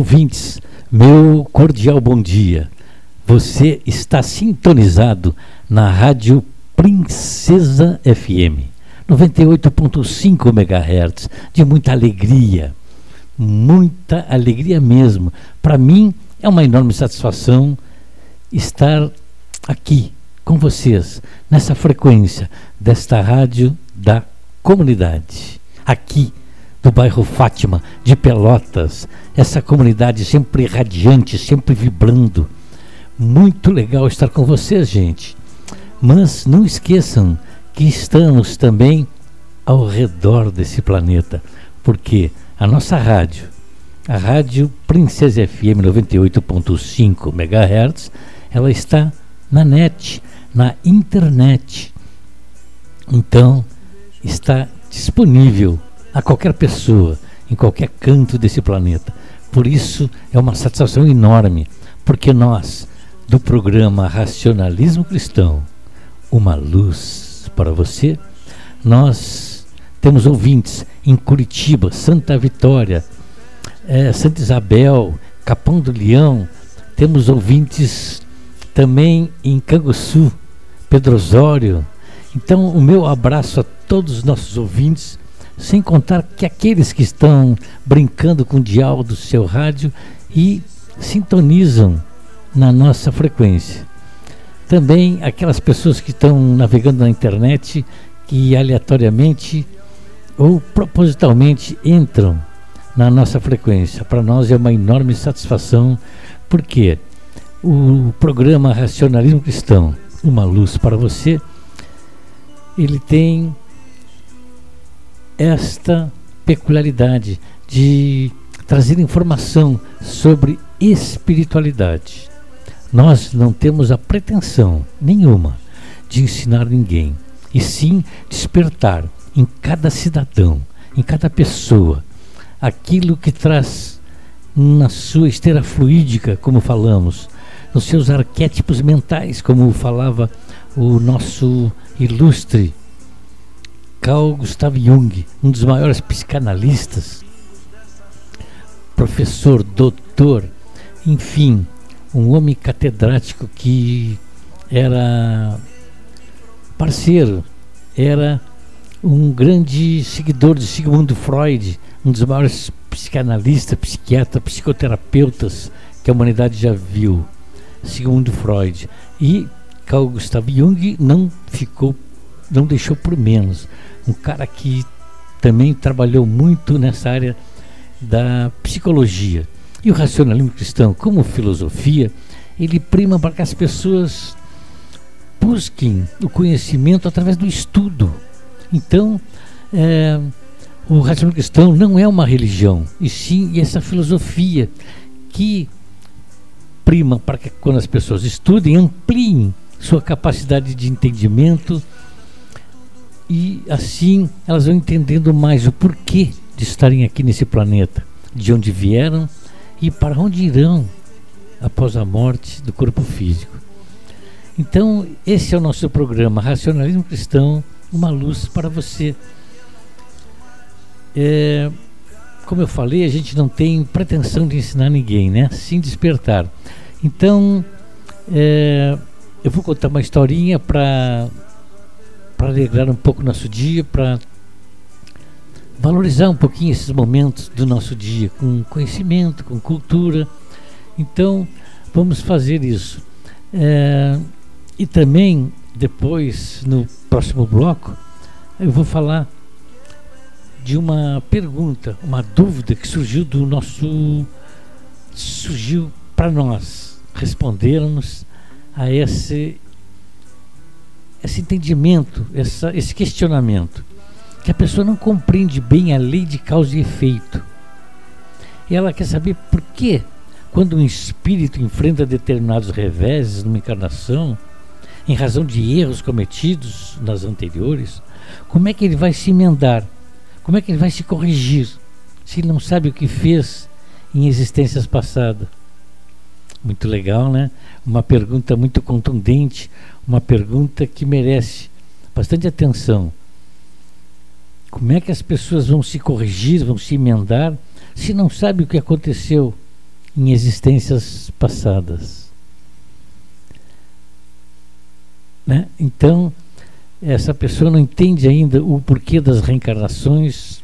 Ouvintes, meu cordial bom dia. Você está sintonizado na Rádio Princesa FM 98.5 MHz, de muita alegria, muita alegria mesmo. Para mim é uma enorme satisfação estar aqui com vocês nessa frequência desta rádio da comunidade, aqui do bairro Fátima, de Pelotas, essa comunidade sempre radiante, sempre vibrando. Muito legal estar com vocês, gente. Mas não esqueçam que estamos também ao redor desse planeta, porque a nossa rádio, a rádio Princesa FM 98.5 MHz, ela está na net, na internet. Então, está disponível a qualquer pessoa, em qualquer canto desse planeta. Por isso é uma satisfação enorme, porque nós, do programa Racionalismo Cristão, uma luz para você, nós temos ouvintes em Curitiba, Santa Vitória, é, Santa Isabel, Capão do Leão, temos ouvintes também em Canguçu, Pedro Osório. Então, o meu abraço a todos os nossos ouvintes sem contar que aqueles que estão brincando com o dial do seu rádio e sintonizam na nossa frequência. Também aquelas pessoas que estão navegando na internet que aleatoriamente ou propositalmente entram na nossa frequência. Para nós é uma enorme satisfação, porque o programa Racionalismo Cristão, Uma Luz para Você, ele tem esta peculiaridade de trazer informação sobre espiritualidade. Nós não temos a pretensão nenhuma de ensinar ninguém, e sim despertar em cada cidadão, em cada pessoa, aquilo que traz na sua esteira fluídica, como falamos, nos seus arquétipos mentais, como falava o nosso ilustre Carl Gustav Jung, um dos maiores psicanalistas, professor, doutor, enfim, um homem catedrático que era parceiro, era um grande seguidor de Sigmund Freud, um dos maiores psicanalistas, psiquiatras, psicoterapeutas que a humanidade já viu, Sigmund Freud. E Carl Gustav Jung não ficou, não deixou por menos um cara que também trabalhou muito nessa área da psicologia. E o racionalismo cristão, como filosofia, ele prima para que as pessoas busquem o conhecimento através do estudo. Então, é, o racionalismo cristão não é uma religião, e sim essa filosofia que prima para que quando as pessoas estudem, ampliem sua capacidade de entendimento e assim elas vão entendendo mais o porquê de estarem aqui nesse planeta, de onde vieram e para onde irão após a morte do corpo físico. Então, esse é o nosso programa Racionalismo Cristão, uma luz para você. É, como eu falei, a gente não tem pretensão de ensinar ninguém, né? Sim despertar. Então, é, eu vou contar uma historinha para para alegrar um pouco o nosso dia, para valorizar um pouquinho esses momentos do nosso dia, com conhecimento, com cultura. Então, vamos fazer isso. É, e também, depois, no próximo bloco, eu vou falar de uma pergunta, uma dúvida que surgiu do nosso. surgiu para nós respondermos a esse esse entendimento, essa, esse questionamento, que a pessoa não compreende bem a lei de causa e efeito. E ela quer saber por que, quando um espírito enfrenta determinados reveses numa encarnação, em razão de erros cometidos nas anteriores, como é que ele vai se emendar? Como é que ele vai se corrigir se ele não sabe o que fez em existências passadas? Muito legal, né? Uma pergunta muito contundente, uma pergunta que merece bastante atenção. Como é que as pessoas vão se corrigir, vão se emendar, se não sabe o que aconteceu em existências passadas. Né? Então, essa pessoa não entende ainda o porquê das reencarnações,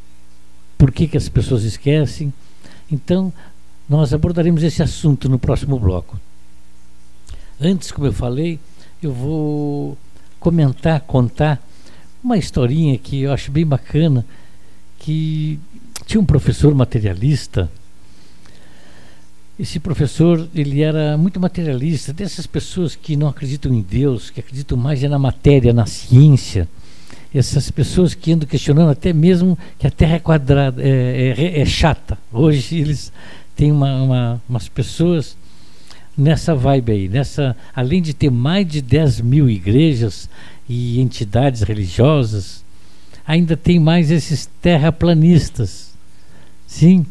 por que, as pessoas esquecem. Então, nós abordaremos esse assunto no próximo bloco. Antes, como eu falei, eu vou comentar, contar uma historinha que eu acho bem bacana, que tinha um professor materialista. Esse professor, ele era muito materialista, dessas pessoas que não acreditam em Deus, que acreditam mais na matéria, na ciência. Essas pessoas que andam questionando até mesmo que a Terra é quadrada, é, é, é chata. Hoje eles têm uma, uma, umas pessoas nessa vibe aí, nessa, além de ter mais de 10 mil igrejas e entidades religiosas, ainda tem mais esses terraplanistas. Sim,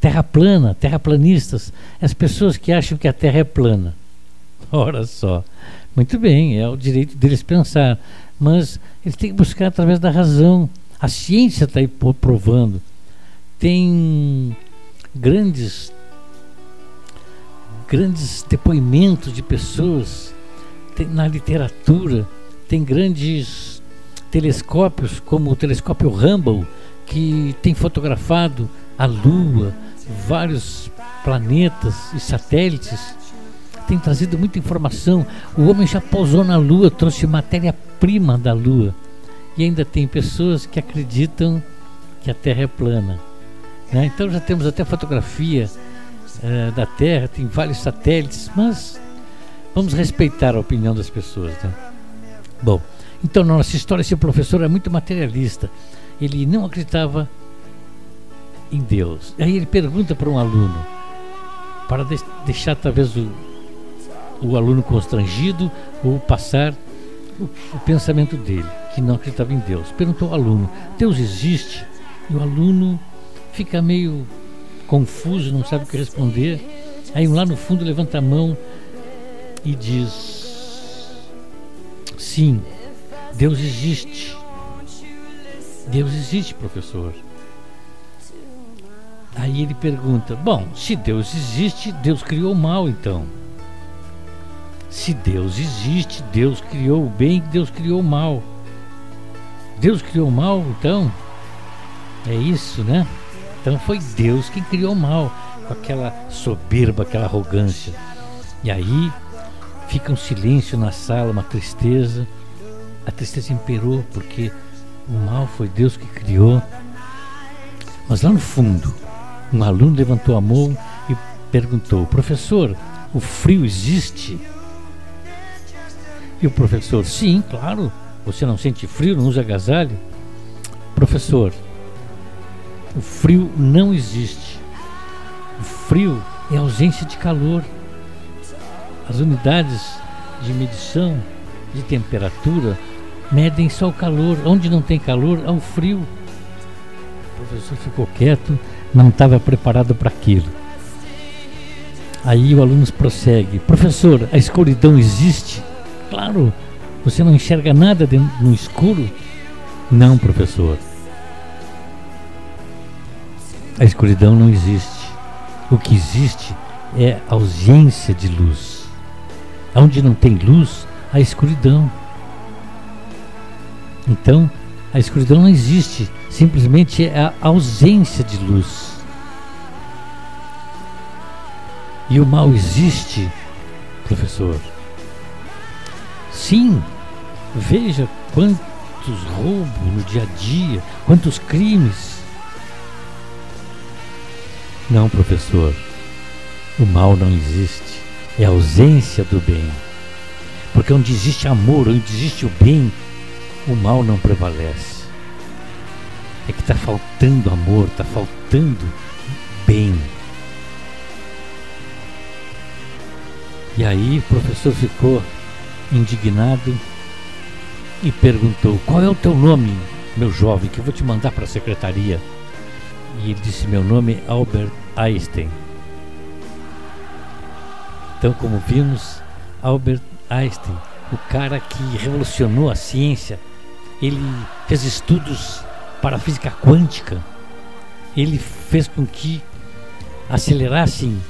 terra plana, terraplanistas, as pessoas que acham que a Terra é plana. Ora só. Muito bem, é o direito deles pensar, mas eles têm que buscar através da razão. A ciência está aí provando. Tem grandes grandes depoimentos de pessoas tem, na literatura, tem grandes telescópios, como o telescópio Hubble, que tem fotografado a Lua, vários planetas e satélites, tem trazido muita informação. O homem já pousou na Lua, trouxe matéria-prima da Lua. E ainda tem pessoas que acreditam que a Terra é plana. Né? Então já temos até fotografia é, da Terra, tem vários satélites, mas vamos respeitar a opinião das pessoas. Né? Bom, então na nossa história esse professor é muito materialista. Ele não acreditava em Deus. Aí ele pergunta para um aluno, para de deixar talvez o, o aluno constrangido ou passar o, o pensamento dele, que não acreditava em Deus. Perguntou ao aluno: Deus existe? E o aluno fica meio confuso, não sabe o que responder. Aí lá no fundo levanta a mão e diz: Sim, Deus existe. Deus existe, professor. Aí ele pergunta: Bom, se Deus existe, Deus criou o mal então. Se Deus existe, Deus criou o bem, Deus criou o mal. Deus criou o mal, então? É isso, né? Então foi Deus quem criou o mal, com aquela soberba, aquela arrogância. E aí fica um silêncio na sala, uma tristeza. A tristeza imperou porque o mal foi Deus que criou. Mas lá no fundo, um aluno levantou a mão e perguntou: Professor, o frio existe? E o professor: Sim, claro. Você não sente frio, não usa agasalho? Professor, o frio não existe. O frio é ausência de calor. As unidades de medição de temperatura medem só o calor. Onde não tem calor, há o frio. O professor ficou quieto, não estava preparado para aquilo. Aí o aluno prossegue: Professor, a escuridão existe? Claro, você não enxerga nada no escuro? Não, professor. A escuridão não existe. O que existe é ausência de luz. Onde não tem luz, há escuridão. Então, a escuridão não existe, simplesmente é a ausência de luz. E o mal existe, professor? Sim, veja quantos roubos no dia a dia, quantos crimes não, professor. O mal não existe. É a ausência do bem. Porque onde existe amor, onde existe o bem, o mal não prevalece. É que está faltando amor, está faltando bem. E aí o professor ficou indignado e perguntou: Qual é o teu nome, meu jovem, que eu vou te mandar para a secretaria? E ele disse: Meu nome é Albert Einstein. Então, como vimos, Albert Einstein, o cara que revolucionou a ciência, ele fez estudos para a física quântica, ele fez com que acelerassem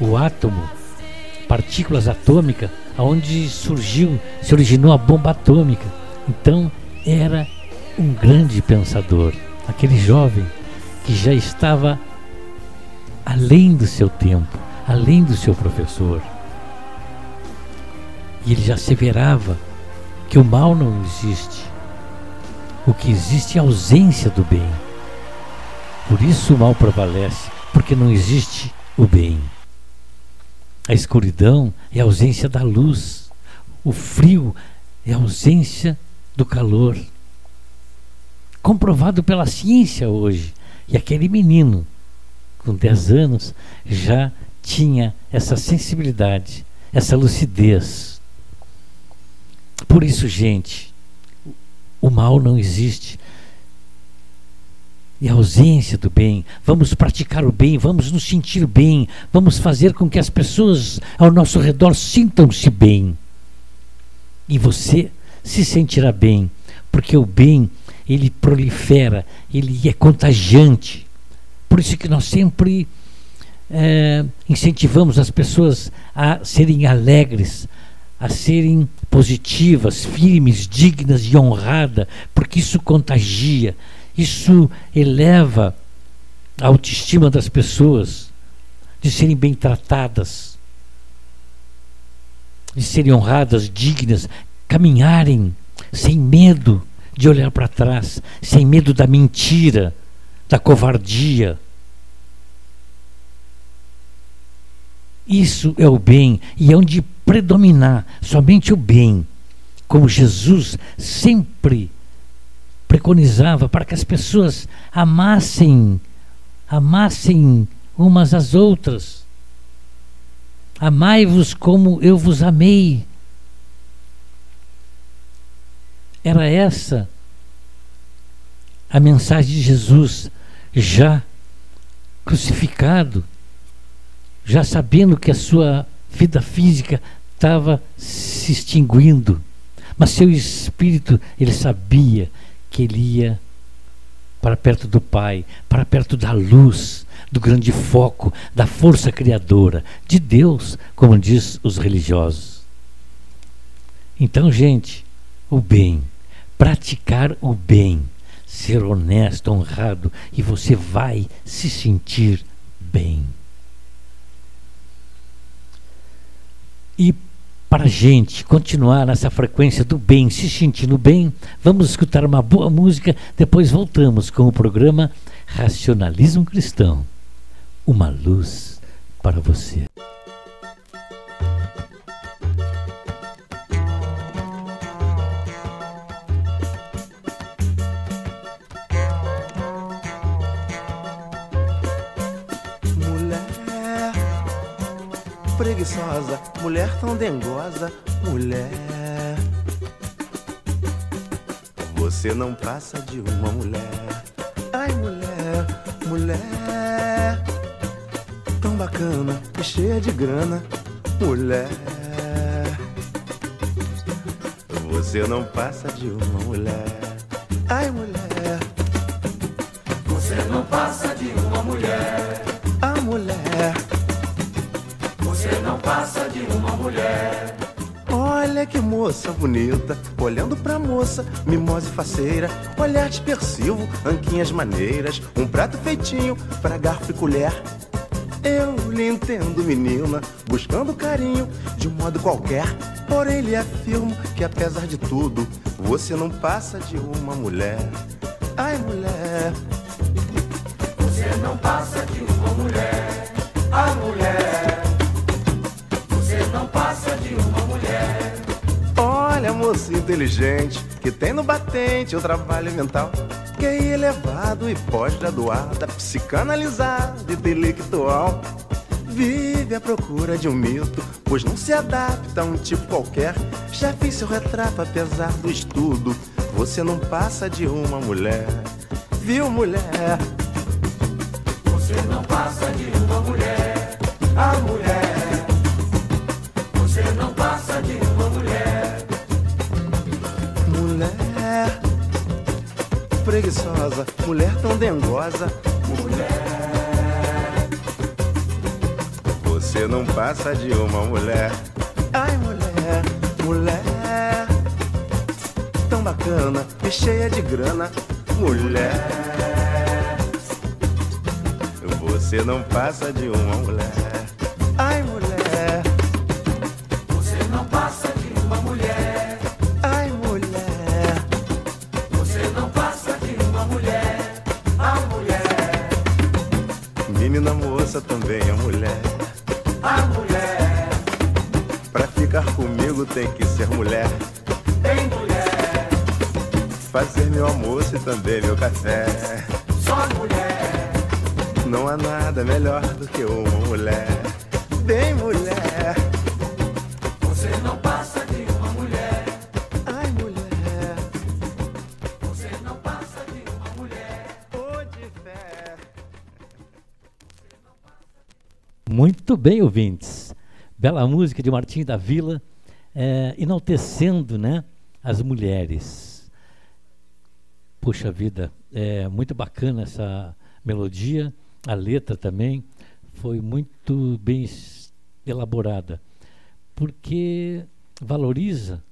o átomo, partículas atômicas, onde surgiu, se originou a bomba atômica. Então era um grande pensador, aquele jovem que já estava além do seu tempo, além do seu professor. E ele já asseverava que o mal não existe. O que existe é a ausência do bem. Por isso o mal prevalece, porque não existe o bem. A escuridão é a ausência da luz. O frio é a ausência do calor. Comprovado pela ciência hoje. E aquele menino, com 10 anos, já tinha essa sensibilidade, essa lucidez. Por isso, gente, o mal não existe. E a ausência do bem, vamos praticar o bem, vamos nos sentir bem, vamos fazer com que as pessoas ao nosso redor sintam-se bem. E você se sentirá bem, porque o bem, ele prolifera, ele é contagiante. Por isso que nós sempre é, incentivamos as pessoas a serem alegres, a serem positivas, firmes, dignas e honradas, porque isso contagia, isso eleva a autoestima das pessoas, de serem bem tratadas, de serem honradas, dignas, caminharem sem medo de olhar para trás, sem medo da mentira, da covardia Isso é o bem e é onde predominar somente o bem, como Jesus sempre preconizava para que as pessoas amassem, amassem umas às outras. Amai-vos como eu vos amei. Era essa a mensagem de Jesus já crucificado já sabendo que a sua vida física estava se extinguindo, mas seu espírito, ele sabia que ele ia para perto do Pai, para perto da luz, do grande foco, da força criadora, de Deus, como diz os religiosos. Então, gente, o bem, praticar o bem, ser honesto, honrado, e você vai se sentir bem. E para a gente continuar nessa frequência do bem, se sentindo bem, vamos escutar uma boa música, depois voltamos com o programa Racionalismo Cristão. Uma luz para você. Preguiçosa, mulher tão dengosa, mulher. Você não passa de uma mulher. Ai, mulher, mulher. Tão bacana e cheia de grana, mulher. Você não passa de uma mulher. Ai, mulher. Você não passa de uma mulher. A mulher você não passa de uma mulher. Olha que moça bonita, olhando pra moça, mimosa e faceira, olhar dispersivo, anquinhas maneiras, um prato feitinho pra garfo e colher. Eu lhe entendo, menina, buscando carinho de um modo qualquer. Porém, lhe afirmo que apesar de tudo, você não passa de uma mulher. Ai, mulher. Você não passa de uma mulher. A mulher Moça inteligente, que tem no batente o trabalho mental. Que é elevado e pós-graduada, psicanalizada intelectual. Vive à procura de um mito, pois não se adapta a um tipo qualquer. Já fiz seu retrato apesar do estudo. Você não passa de uma mulher, viu, mulher? Você não passa de uma mulher, a mulher. Preguiçosa, mulher tão dengosa. Mulher, Você não passa de uma mulher. Ai, mulher, mulher. Tão bacana e cheia de grana. Mulher. Você não passa de uma mulher. Moça também é mulher. a mulher, Pra ficar comigo tem que ser mulher. tem mulher, Fazer meu almoço e também meu café. só mulher. Não há nada melhor do que uma mulher. Bem mulher. Muito bem, ouvintes. Bela música de Martim da Vila, é, enaltecendo né, as mulheres. Puxa vida, é muito bacana essa melodia, a letra também foi muito bem elaborada, porque valoriza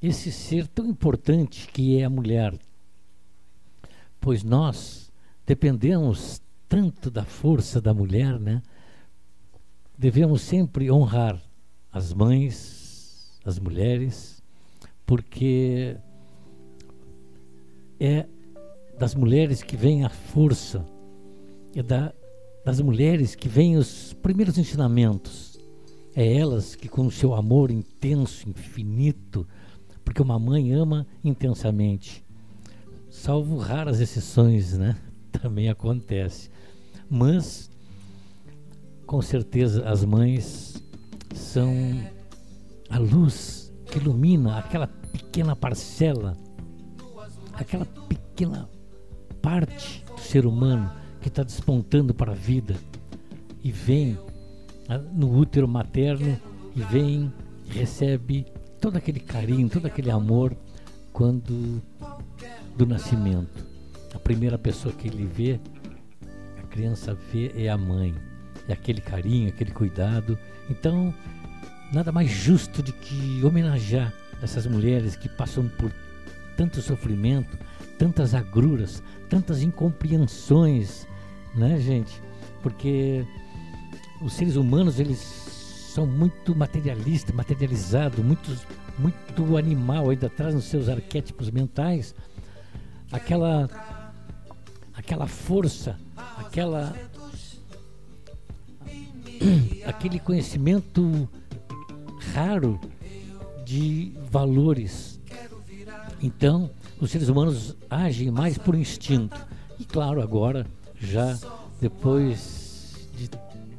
esse ser tão importante que é a mulher. Pois nós dependemos tanto da força da mulher, né? Devemos sempre honrar as mães, as mulheres, porque é das mulheres que vem a força, é da, das mulheres que vêm os primeiros ensinamentos. É elas que, com o seu amor intenso, infinito, porque uma mãe ama intensamente, salvo raras exceções, né? Também acontece. Mas com certeza as mães são a luz que ilumina aquela pequena parcela, aquela pequena parte do ser humano que está despontando para a vida e vem ah, no útero materno e vem recebe todo aquele carinho, todo aquele amor quando do nascimento. A primeira pessoa que ele vê, a criança vê é a mãe é aquele carinho, aquele cuidado. Então, nada mais justo de que homenagear essas mulheres que passam por tanto sofrimento, tantas agruras, tantas incompreensões, né, gente? Porque os seres humanos, eles são muito materialistas, materializados, muito, muito animal, ainda traz nos seus arquétipos mentais aquela aquela força, aquela aquele conhecimento raro de valores. Então, os seres humanos agem mais por instinto. E claro, agora, já depois de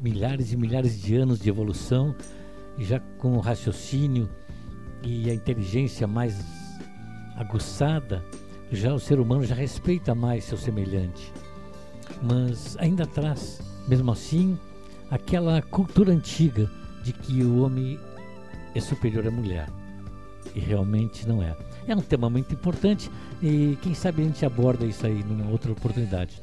milhares e milhares de anos de evolução, já com o raciocínio e a inteligência mais aguçada, já o ser humano já respeita mais seu semelhante. Mas ainda traz, mesmo assim, aquela cultura antiga de que o homem é superior à mulher. E realmente não é. É um tema muito importante e quem sabe a gente aborda isso aí numa outra oportunidade.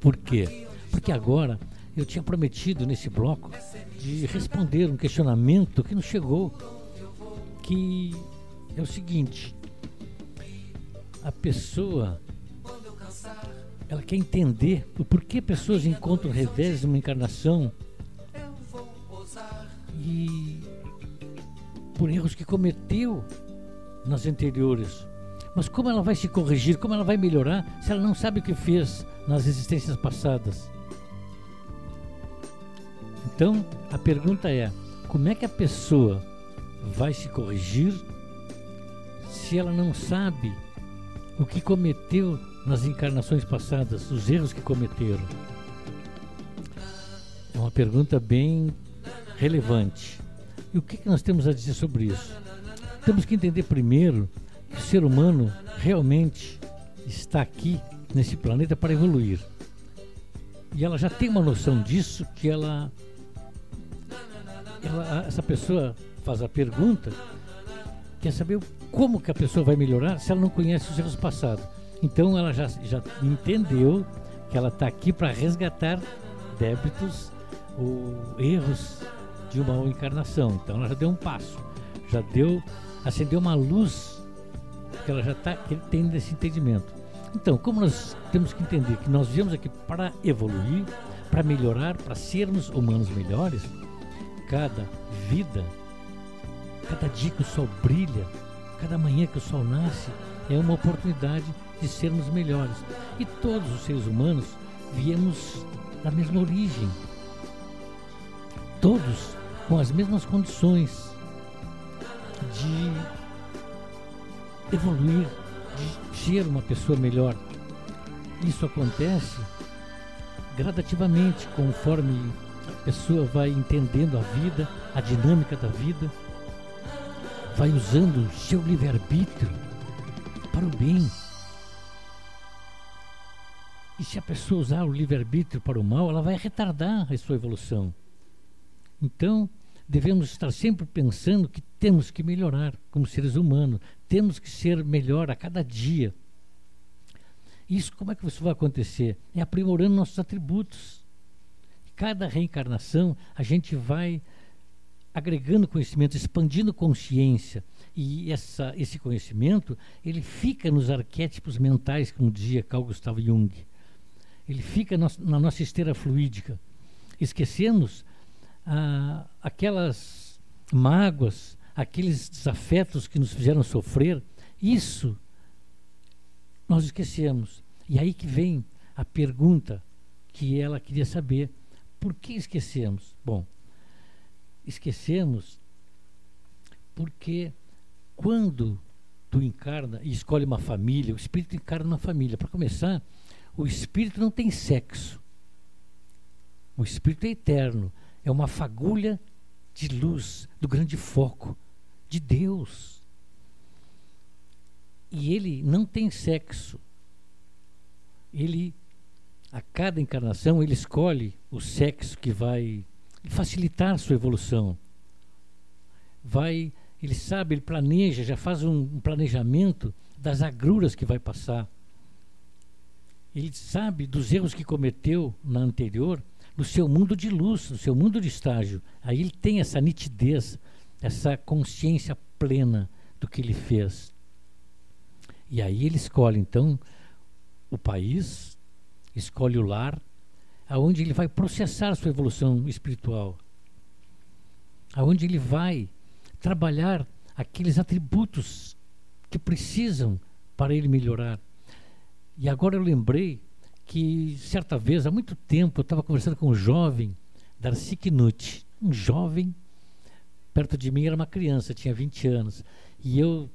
Por quê? Porque agora eu tinha prometido nesse bloco de responder um questionamento que não chegou, que é o seguinte: a pessoa ela quer entender o porquê pessoas encontram revés numa encarnação e por erros que cometeu nas anteriores. Mas como ela vai se corrigir, como ela vai melhorar, se ela não sabe o que fez nas existências passadas? Então, a pergunta é: como é que a pessoa vai se corrigir se ela não sabe o que cometeu nas encarnações passadas, os erros que cometeram? É uma pergunta bem relevante. E o que, que nós temos a dizer sobre isso? Temos que entender primeiro que o ser humano realmente está aqui nesse planeta para evoluir. E ela já tem uma noção disso que ela, ela essa pessoa faz a pergunta, quer saber como que a pessoa vai melhorar se ela não conhece os erros passados. Então ela já, já entendeu que ela está aqui para resgatar débitos ou erros de uma encarnação. Então ela já deu um passo, já deu, acendeu uma luz que ela já está tendo esse entendimento. Então, como nós temos que entender que nós viemos aqui para evoluir, para melhorar, para sermos humanos melhores, cada vida, cada dia que o sol brilha, cada manhã que o sol nasce, é uma oportunidade de sermos melhores. E todos os seres humanos viemos da mesma origem, todos com as mesmas condições de evoluir, de ser uma pessoa melhor. Isso acontece gradativamente, conforme a pessoa vai entendendo a vida, a dinâmica da vida, vai usando o seu livre-arbítrio para o bem. E se a pessoa usar o livre-arbítrio para o mal, ela vai retardar a sua evolução. Então, devemos estar sempre pensando que temos que melhorar como seres humanos, temos que ser melhor a cada dia. Isso, como é que isso vai acontecer? É aprimorando nossos atributos. Cada reencarnação, a gente vai agregando conhecimento, expandindo consciência. E essa, esse conhecimento, ele fica nos arquétipos mentais, como dizia Carl Gustav Jung. Ele fica na nossa esteira fluídica. Esquecemos ah, aquelas mágoas, aqueles desafetos que nos fizeram sofrer, isso nós esquecemos. E aí que vem a pergunta que ela queria saber: por que esquecemos? Bom, esquecemos porque quando tu encarna e escolhe uma família, o espírito encarna uma família. Para começar, o espírito não tem sexo. O espírito é eterno é uma fagulha de luz do grande foco de Deus. E ele não tem sexo. Ele, a cada encarnação, ele escolhe o sexo que vai facilitar sua evolução. Vai, ele sabe, ele planeja, já faz um, um planejamento das agruras que vai passar. Ele sabe dos erros que cometeu na anterior no seu mundo de luz, no seu mundo de estágio. Aí ele tem essa nitidez, essa consciência plena do que ele fez. E aí ele escolhe então o país, escolhe o lar, aonde ele vai processar sua evolução espiritual. Aonde ele vai trabalhar aqueles atributos que precisam para ele melhorar. E agora eu lembrei que certa vez, há muito tempo, eu estava conversando com um jovem, Darcy Knut, um jovem, perto de mim era uma criança, tinha 20 anos. E eu,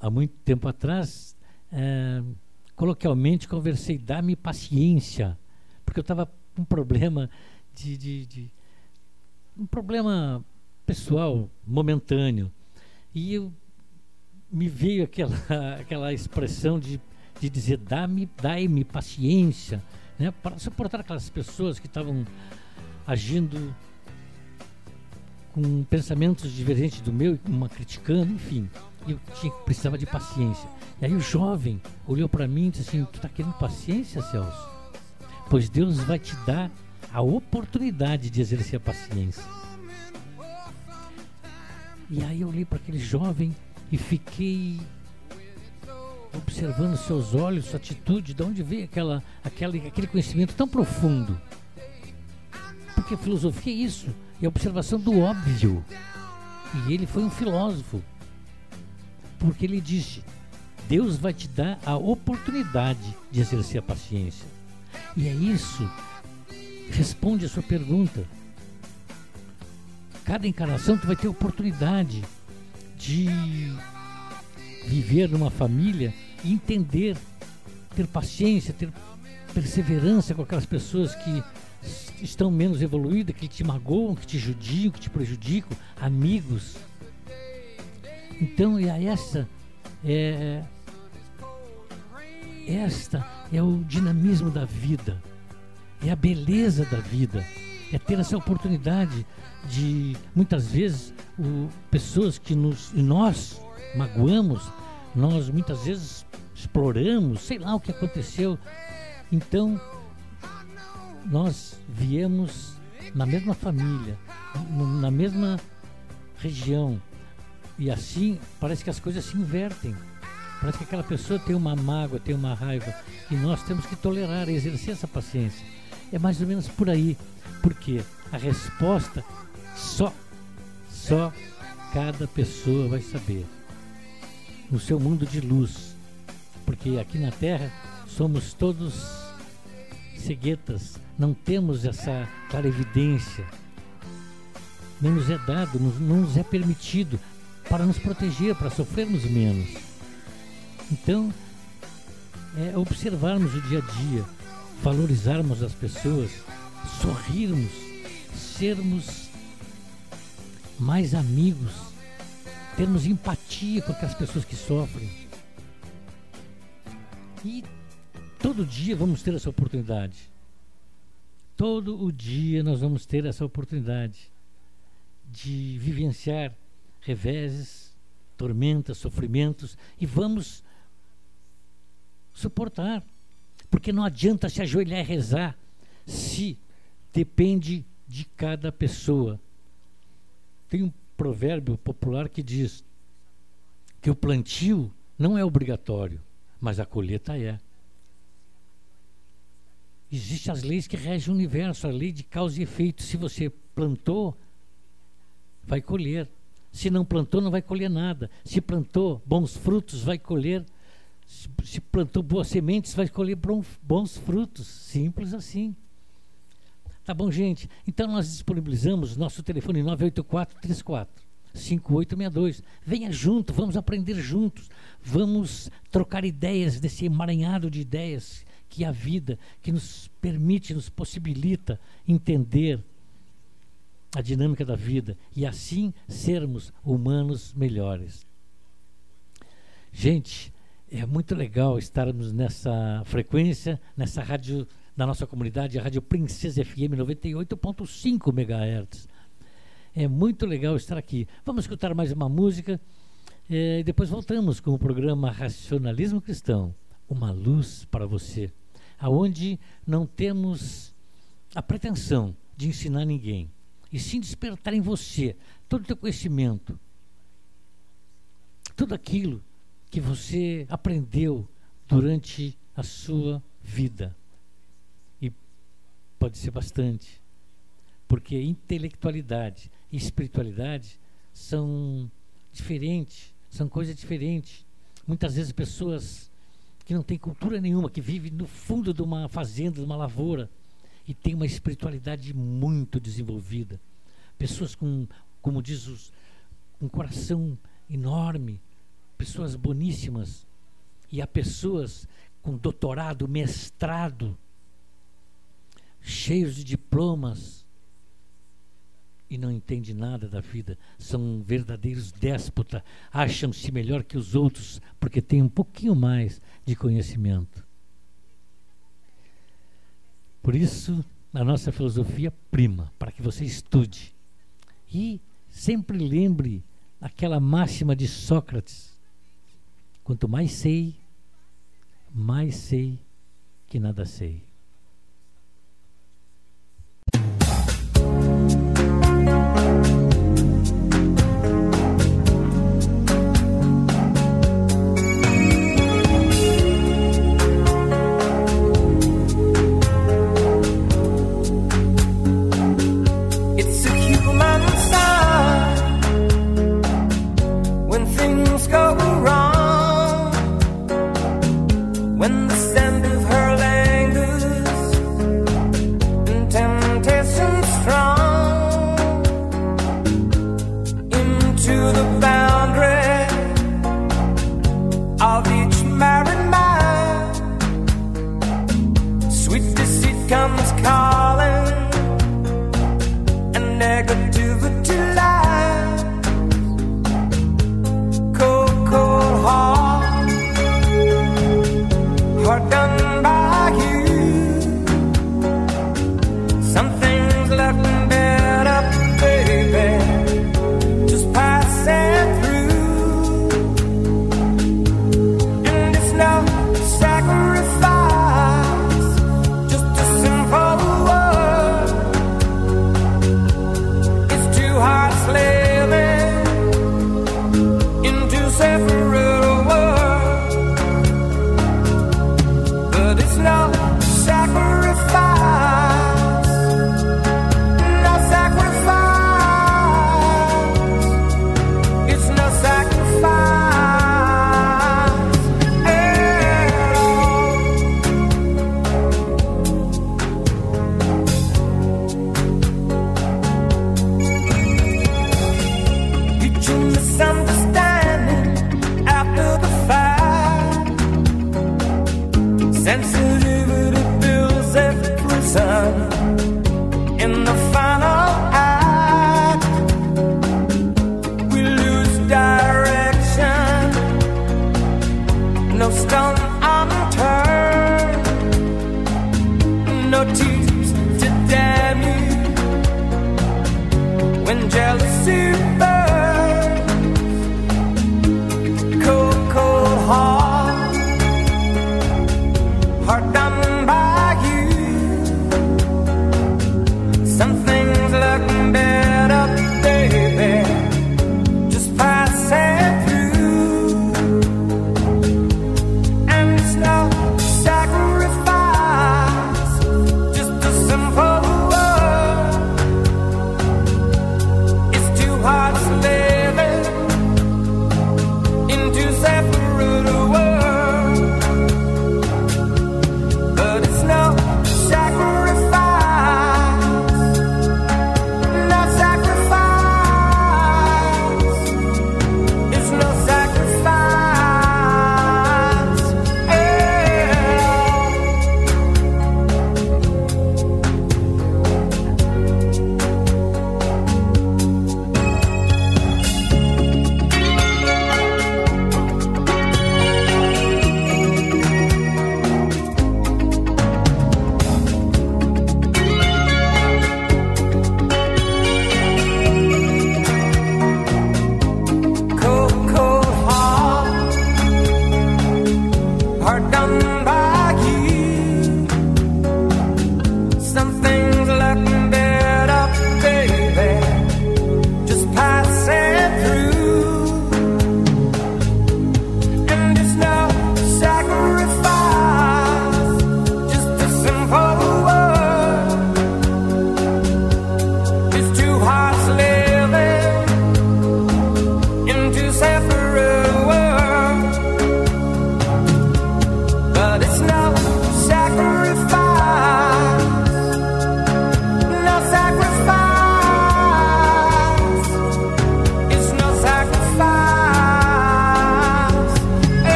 há muito tempo atrás, é, coloquialmente conversei, dá-me paciência, porque eu estava com um problema de, de, de, um problema pessoal, momentâneo. E eu, me veio aquela, aquela expressão de de dizer dá-me, dai-me paciência, né, para suportar aquelas pessoas que estavam agindo com pensamentos divergentes do meu, uma criticando, enfim. Eu tinha, precisava de paciência. E aí o jovem olhou para mim e disse assim: Tu está querendo paciência, Celso? Pois Deus vai te dar a oportunidade de exercer a paciência. E aí eu olhei para aquele jovem e fiquei observando seus olhos, sua atitude, de onde veio aquela, aquela, aquele conhecimento tão profundo. Porque filosofia é isso, é a observação do óbvio. E ele foi um filósofo. Porque ele disse: Deus vai te dar a oportunidade de exercer a paciência. E é isso. Responde a sua pergunta. Cada encarnação tu vai ter oportunidade de viver numa família e entender, ter paciência, ter perseverança com aquelas pessoas que estão menos evoluídas, que te magoam, que te judiam, que te prejudicam, amigos. Então, é essa é esta é o dinamismo da vida, é a beleza da vida, é ter essa oportunidade de muitas vezes o, pessoas que nos nós magoamos, nós muitas vezes exploramos, sei lá o que aconteceu. Então, nós viemos na mesma família, na mesma região. E assim parece que as coisas se invertem. Parece que aquela pessoa tem uma mágoa, tem uma raiva. E nós temos que tolerar, exercer essa paciência. É mais ou menos por aí. Porque a resposta só, só cada pessoa vai saber. No seu mundo de luz. Porque aqui na Terra somos todos ceguetas, não temos essa clarividência. Não nos é dado, não nos é permitido para nos proteger, para sofrermos menos. Então, é observarmos o dia a dia, valorizarmos as pessoas, sorrirmos, sermos mais amigos, termos empatia com aquelas pessoas que sofrem. E todo dia vamos ter essa oportunidade. Todo o dia nós vamos ter essa oportunidade de vivenciar reveses, tormentas, sofrimentos e vamos suportar. Porque não adianta se ajoelhar e rezar se depende de cada pessoa. Tem um provérbio popular que diz que o plantio não é obrigatório, mas a colheita é. Existem as leis que regem o universo, a lei de causa e efeito. Se você plantou, vai colher. Se não plantou, não vai colher nada. Se plantou bons frutos, vai colher se plantou boas sementes, vai colher bons frutos. Simples assim. Tá bom, gente? Então nós disponibilizamos nosso telefone 984 34 5862. Venha junto, vamos aprender juntos. Vamos trocar ideias desse emaranhado de ideias que é a vida, que nos permite, nos possibilita entender a dinâmica da vida e assim sermos humanos melhores. Gente, é muito legal estarmos nessa frequência, nessa rádio da nossa comunidade, a Rádio Princesa FM 98.5 MHz. É muito legal estar aqui. Vamos escutar mais uma música é, e depois voltamos com o programa Racionalismo Cristão, uma luz para você, aonde não temos a pretensão de ensinar ninguém, e sim despertar em você todo o teu conhecimento, tudo aquilo que você aprendeu durante a sua vida. Pode ser bastante. Porque intelectualidade e espiritualidade são diferentes, são coisas diferentes. Muitas vezes pessoas que não têm cultura nenhuma, que vivem no fundo de uma fazenda, de uma lavoura, e têm uma espiritualidade muito desenvolvida. Pessoas com, como diz os, um coração enorme, pessoas boníssimas e há pessoas com doutorado, mestrado, cheios de diplomas e não entendem nada da vida, são verdadeiros déspotas, acham-se melhor que os outros porque têm um pouquinho mais de conhecimento. Por isso, a nossa filosofia prima, para que você estude. E sempre lembre aquela máxima de Sócrates: Quanto mais sei, mais sei que nada sei.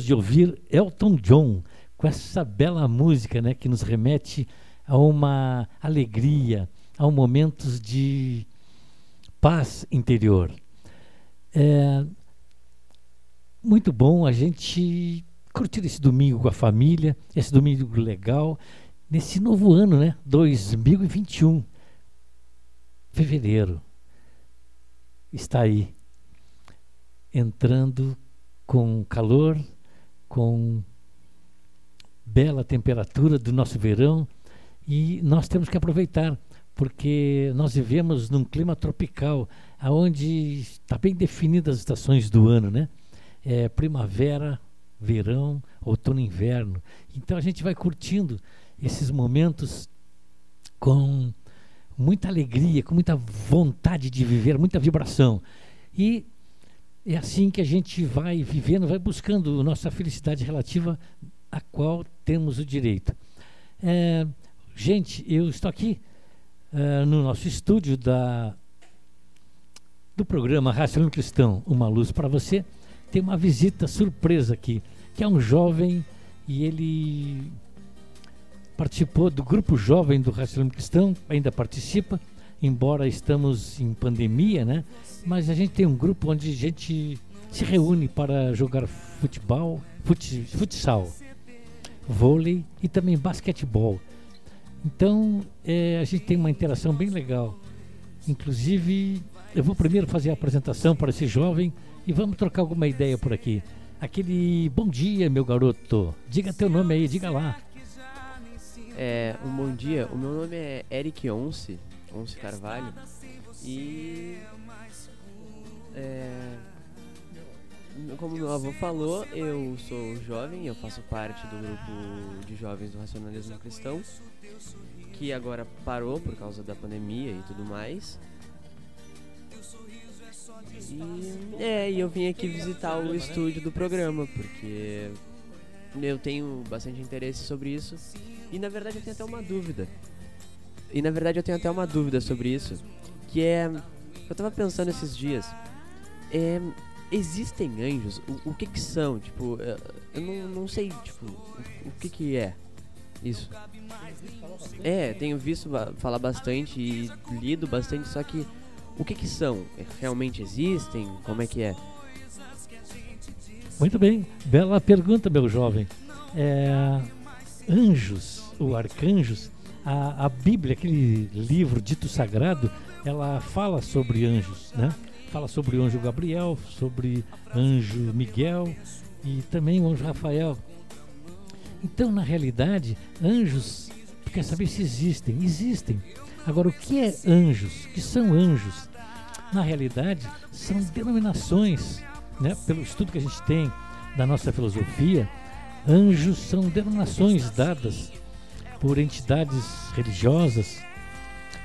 Acabamos de ouvir Elton John com essa bela música né, que nos remete a uma alegria, a um momentos de paz interior. É muito bom a gente curtir esse domingo com a família, esse domingo legal, nesse novo ano, né? 2021. Fevereiro está aí entrando com calor, com bela temperatura do nosso verão e nós temos que aproveitar porque nós vivemos num clima tropical, aonde está bem definidas as estações do ano, né? É primavera, verão, outono, inverno. Então a gente vai curtindo esses momentos com muita alegria, com muita vontade de viver, muita vibração. E é assim que a gente vai vivendo, vai buscando nossa felicidade relativa a qual temos o direito. É, gente, eu estou aqui é, no nosso estúdio da, do programa Raciocínio Cristão, Uma Luz para Você. Tem uma visita surpresa aqui, que é um jovem e ele participou do grupo jovem do Raciocínio Cristão, ainda participa, embora estamos em pandemia, né? Mas a gente tem um grupo onde a gente se reúne para jogar futebol, fut, futsal, vôlei e também basquetebol. Então é, a gente tem uma interação bem legal. Inclusive, eu vou primeiro fazer a apresentação para esse jovem e vamos trocar alguma ideia por aqui. Aquele bom dia, meu garoto. Diga teu nome aí, diga lá. É, um bom dia. O meu nome é Eric Once, Once Carvalho. E é, como meu avô falou, eu sou jovem, eu faço parte do grupo de jovens do Racionalismo Cristão, que agora parou por causa da pandemia e tudo mais. E, é, eu vim aqui visitar o estúdio do programa, porque eu tenho bastante interesse sobre isso. E na verdade eu tenho até uma dúvida. E na verdade eu tenho até uma dúvida sobre isso. Que é. Eu tava pensando esses dias. É, existem anjos? O, o que que são? Tipo, eu não, não sei, tipo, o, o que que é isso? É, tenho visto falar bastante e lido bastante, só que o que que são? É, realmente existem? Como é que é? Muito bem, bela pergunta, meu jovem. É, anjos, ou arcanjos, a, a Bíblia, aquele livro dito sagrado, ela fala sobre anjos, né? Fala sobre o anjo Gabriel, sobre anjo Miguel e também o anjo Rafael. Então, na realidade, anjos, quer saber se existem? Existem. Agora, o que é anjos? O que são anjos? Na realidade, são denominações, né? pelo estudo que a gente tem da nossa filosofia, anjos são denominações dadas por entidades religiosas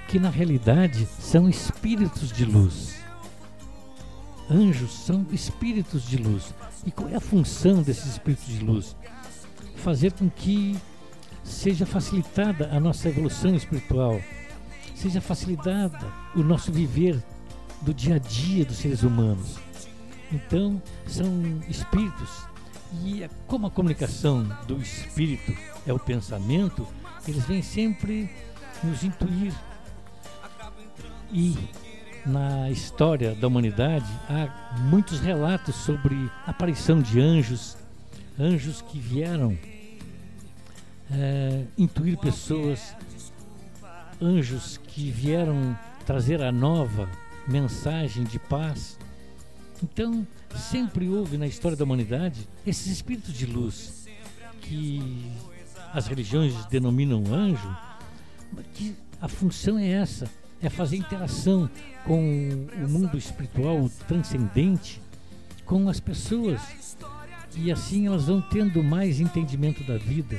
que na realidade são espíritos de luz. Anjos são espíritos de luz. E qual é a função desses espíritos de luz? Fazer com que seja facilitada a nossa evolução espiritual, seja facilitada o nosso viver do dia a dia dos seres humanos. Então, são espíritos e é como a comunicação do espírito é o pensamento, eles vêm sempre nos intuir. E na história da humanidade há muitos relatos sobre a aparição de anjos, anjos que vieram é, intuir pessoas, anjos que vieram trazer a nova mensagem de paz. Então, sempre houve na história da humanidade esses espíritos de luz que as religiões denominam anjo, que a função é essa, é fazer interação com o mundo espiritual transcendente, com as pessoas. E assim elas vão tendo mais entendimento da vida,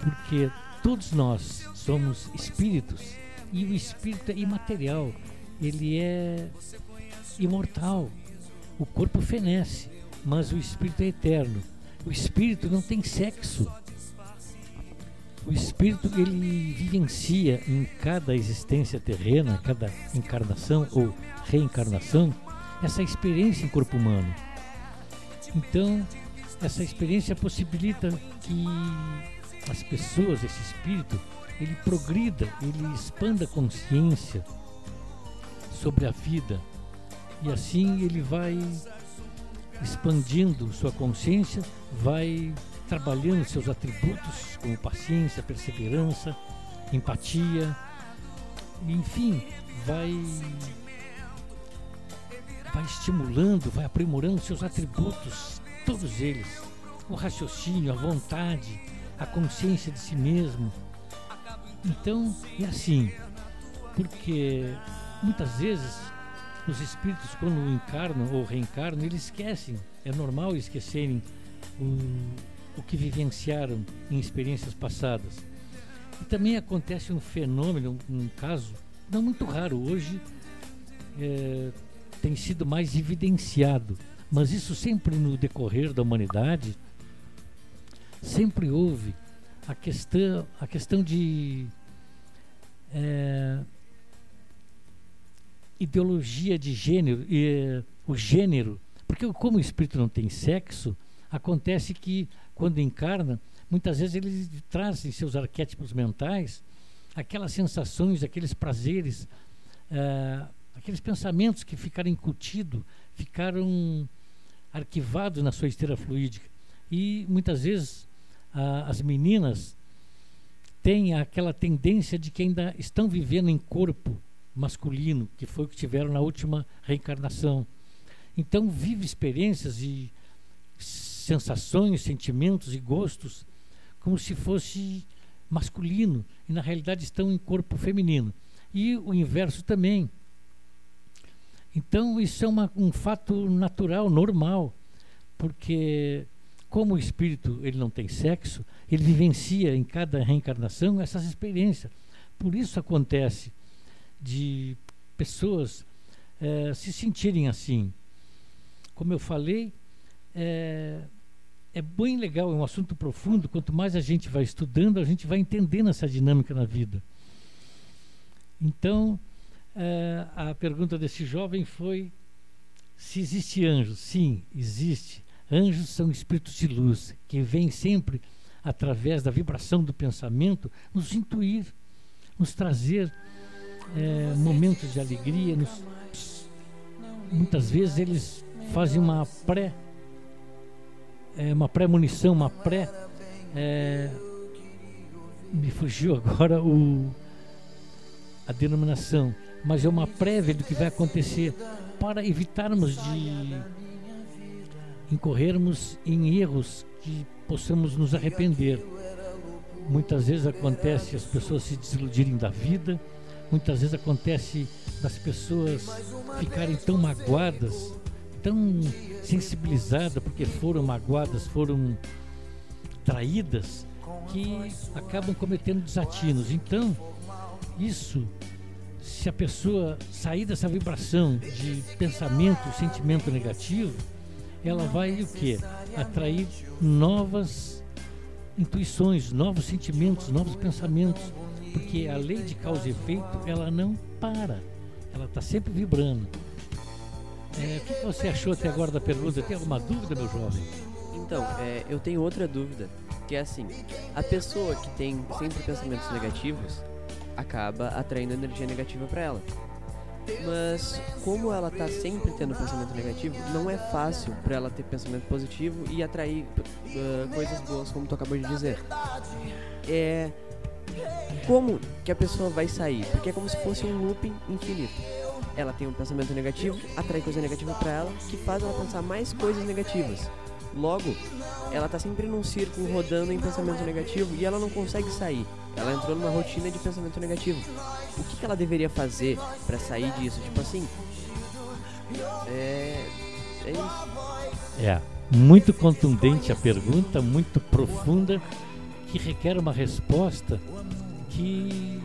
porque todos nós somos espíritos e o espírito é imaterial, ele é imortal. O corpo fenece, mas o espírito é eterno. O espírito não tem sexo. O espírito ele vivencia em cada existência terrena, cada encarnação ou reencarnação, essa experiência em corpo humano. Então, essa experiência possibilita que as pessoas, esse espírito, ele progrida, ele expanda a consciência sobre a vida e assim ele vai expandindo sua consciência, vai trabalhando seus atributos como paciência, perseverança, empatia, enfim, vai vai estimulando, vai aprimorando seus atributos, todos eles, o raciocínio, a vontade, a consciência de si mesmo. Então, é assim, porque muitas vezes os espíritos, quando encarnam ou reencarnam, eles esquecem, é normal esquecerem o, o que vivenciaram em experiências passadas. E também acontece um fenômeno, um caso não muito raro hoje, é, tem sido mais evidenciado, mas isso sempre no decorrer da humanidade sempre houve a questão, a questão de é, ideologia de gênero, e, o gênero, porque como o espírito não tem sexo, acontece que quando encarna, muitas vezes ele traz em seus arquétipos mentais aquelas sensações, aqueles prazeres, uh, aqueles pensamentos que ficaram incutidos, ficaram arquivados na sua esteira fluídica. E muitas vezes uh, as meninas têm aquela tendência de que ainda estão vivendo em corpo masculino, que foi o que tiveram na última reencarnação. Então vive experiências e sensações, sentimentos e gostos como se fosse masculino e na realidade estão em corpo feminino. E o inverso também. Então isso é uma, um fato natural, normal, porque como o espírito ele não tem sexo, ele vivencia em cada reencarnação essas experiências. Por isso acontece de pessoas é, se sentirem assim. Como eu falei, é, é bem legal, é um assunto profundo. Quanto mais a gente vai estudando, a gente vai entendendo essa dinâmica na vida. Então, é, a pergunta desse jovem foi se existe anjo. Sim, existe. Anjos são espíritos de luz que vêm sempre através da vibração do pensamento nos intuir, nos trazer é, momentos de alegria. Nos, muitas vezes eles fazem uma pré é, uma pré-munição, uma pré. É, me fugiu agora o, a denominação, mas é uma prévia do que vai acontecer para evitarmos de incorrermos em erros que possamos nos arrepender. Muitas vezes acontece as pessoas se desiludirem da vida, muitas vezes acontece das pessoas ficarem tão magoadas tão sensibilizada porque foram magoadas, foram traídas, que acabam cometendo desatinos. Então, isso, se a pessoa sair dessa vibração de pensamento, sentimento negativo, ela vai o quê? Atrair novas intuições, novos sentimentos, novos pensamentos, porque a lei de causa e efeito, ela não para. Ela está sempre vibrando. É, o que você achou até agora da pergunta? Tem alguma dúvida, meu jovem? Então, é, eu tenho outra dúvida, que é assim, a pessoa que tem sempre pensamentos negativos acaba atraindo energia negativa para ela. Mas como ela tá sempre tendo pensamento negativo, não é fácil para ela ter pensamento positivo e atrair uh, coisas boas, como tu acabou de dizer. É como que a pessoa vai sair? Porque é como se fosse um looping infinito ela tem um pensamento negativo, atrai coisa negativa para ela, que faz ela pensar mais coisas negativas. Logo, ela tá sempre num círculo rodando em pensamento negativo e ela não consegue sair. Ela entrou numa rotina de pensamento negativo. O que, que ela deveria fazer para sair disso? Tipo assim. É. É isso. É. Muito contundente a pergunta, muito profunda, que requer uma resposta que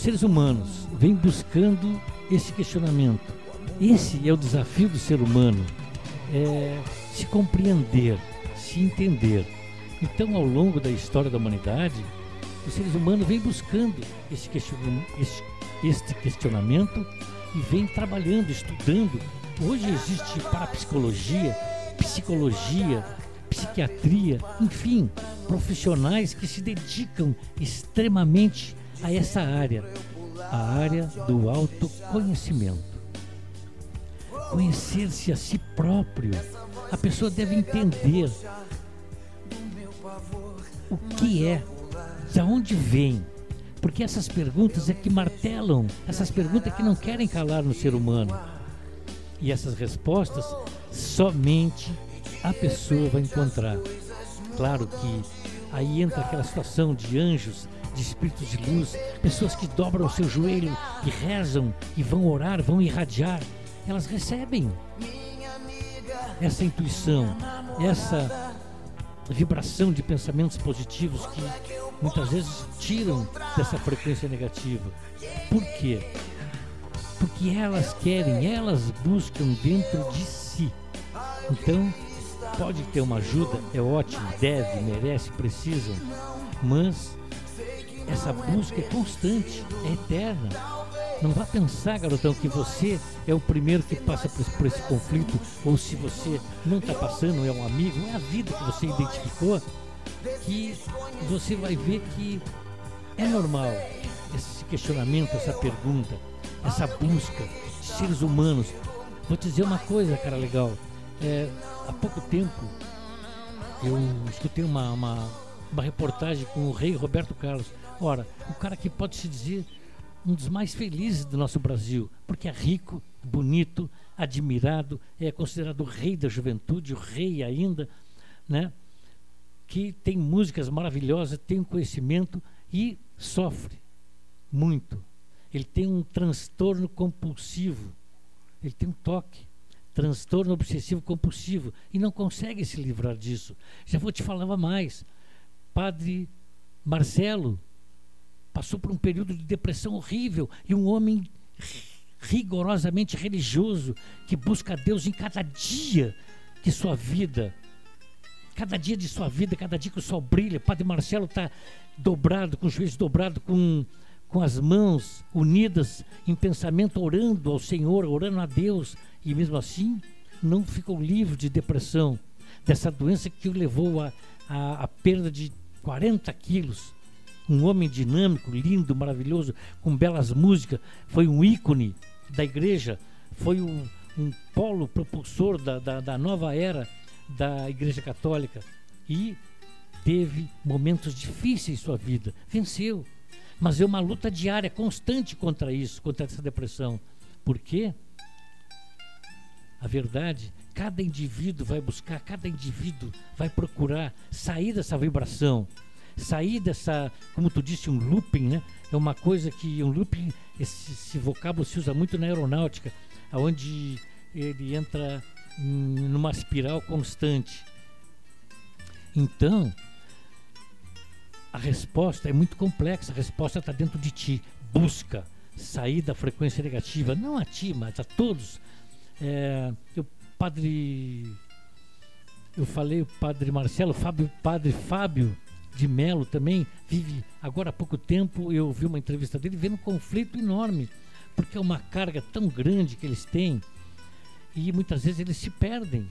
os seres humanos vêm buscando esse questionamento. Esse é o desafio do ser humano, é se compreender, se entender. Então, ao longo da história da humanidade, os seres humanos vêm buscando esse este questionamento e vêm trabalhando, estudando. Hoje existe parapsicologia, psicologia, psiquiatria, enfim, profissionais que se dedicam extremamente a essa área, a área do autoconhecimento. Conhecer-se a si próprio. A pessoa deve entender o que é, de onde vem. Porque essas perguntas é que martelam, essas perguntas é que não querem calar no ser humano. E essas respostas somente a pessoa vai encontrar. Claro que aí entra aquela situação de anjos de espíritos de luz, pessoas que dobram o seu joelho e rezam e vão orar, vão irradiar, elas recebem essa intuição, essa vibração de pensamentos positivos que muitas vezes tiram dessa frequência negativa. Por quê? Porque elas querem, elas buscam dentro de si. Então, pode ter uma ajuda, é ótimo, deve, merece, precisam, mas essa busca é constante, é eterna. Não vá pensar, garotão, que você é o primeiro que passa por esse, por esse conflito, ou se você não está passando, é um amigo, é a vida que você identificou, que você vai ver que é normal esse questionamento, essa pergunta, essa busca seres humanos. Vou te dizer uma coisa, cara legal. É, há pouco tempo eu escutei uma, uma, uma reportagem com o rei Roberto Carlos. Ora, o cara que pode se dizer um dos mais felizes do nosso Brasil, porque é rico, bonito, admirado, é considerado o rei da juventude, o rei ainda, né? Que tem músicas maravilhosas, tem um conhecimento e sofre muito. Ele tem um transtorno compulsivo, ele tem um toque, transtorno obsessivo compulsivo e não consegue se livrar disso. Já vou te falar mais. Padre Marcelo, passou por um período de depressão horrível e um homem rigorosamente religioso que busca Deus em cada dia de sua vida. Cada dia de sua vida, cada dia que o sol brilha, Padre Marcelo está dobrado, com os joelhos dobrados, com, com as mãos unidas em pensamento, orando ao Senhor, orando a Deus, e mesmo assim não ficou livre de depressão, dessa doença que o levou a, a, a perda de 40 quilos. Um homem dinâmico, lindo, maravilhoso, com belas músicas, foi um ícone da igreja, foi um, um polo propulsor da, da, da nova era da Igreja Católica. E teve momentos difíceis em sua vida, venceu. Mas é uma luta diária, constante contra isso, contra essa depressão. Por quê? A verdade, cada indivíduo vai buscar, cada indivíduo vai procurar sair dessa vibração, sair dessa, como tu disse, um looping, né? É uma coisa que um looping, esse, esse vocábulo se usa muito na aeronáutica, onde ele entra em, numa espiral constante. Então, a resposta é muito complexa, a resposta está dentro de ti. Busca sair da frequência negativa, não a ti, mas a todos é, o padre. Eu falei o padre Marcelo, Fábio, padre Fábio de Melo também vive agora há pouco tempo. Eu vi uma entrevista dele vendo um conflito enorme, porque é uma carga tão grande que eles têm e muitas vezes eles se perdem,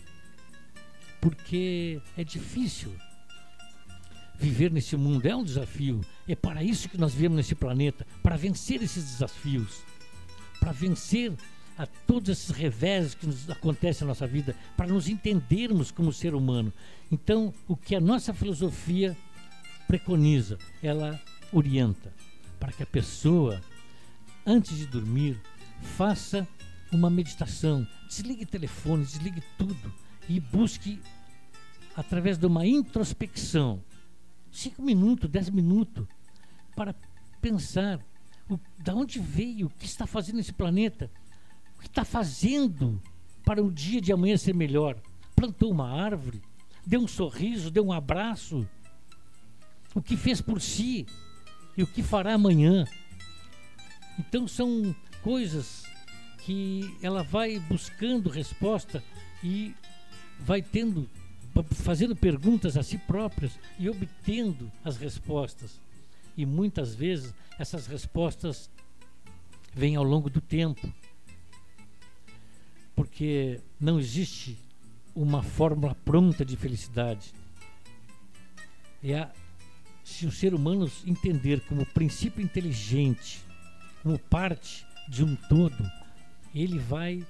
porque é difícil viver nesse mundo, é um desafio. É para isso que nós viemos nesse planeta para vencer esses desafios, para vencer a todos esses revés que nos acontecem na nossa vida, para nos entendermos como ser humano. Então, o que a nossa filosofia preconiza, ela orienta para que a pessoa, antes de dormir, faça uma meditação, desligue telefone, desligue tudo e busque, através de uma introspecção, cinco minutos, dez minutos, para pensar o, da onde veio, o que está fazendo nesse planeta, o que está fazendo para o dia de amanhã ser melhor? Plantou uma árvore, deu um sorriso, deu um abraço. O que fez por si e o que fará amanhã. Então são coisas que ela vai buscando resposta e vai tendo fazendo perguntas a si próprias e obtendo as respostas. E muitas vezes essas respostas vêm ao longo do tempo porque não existe uma fórmula pronta de felicidade. É a, se o ser humano entender como princípio inteligente, como parte de um todo, ele vai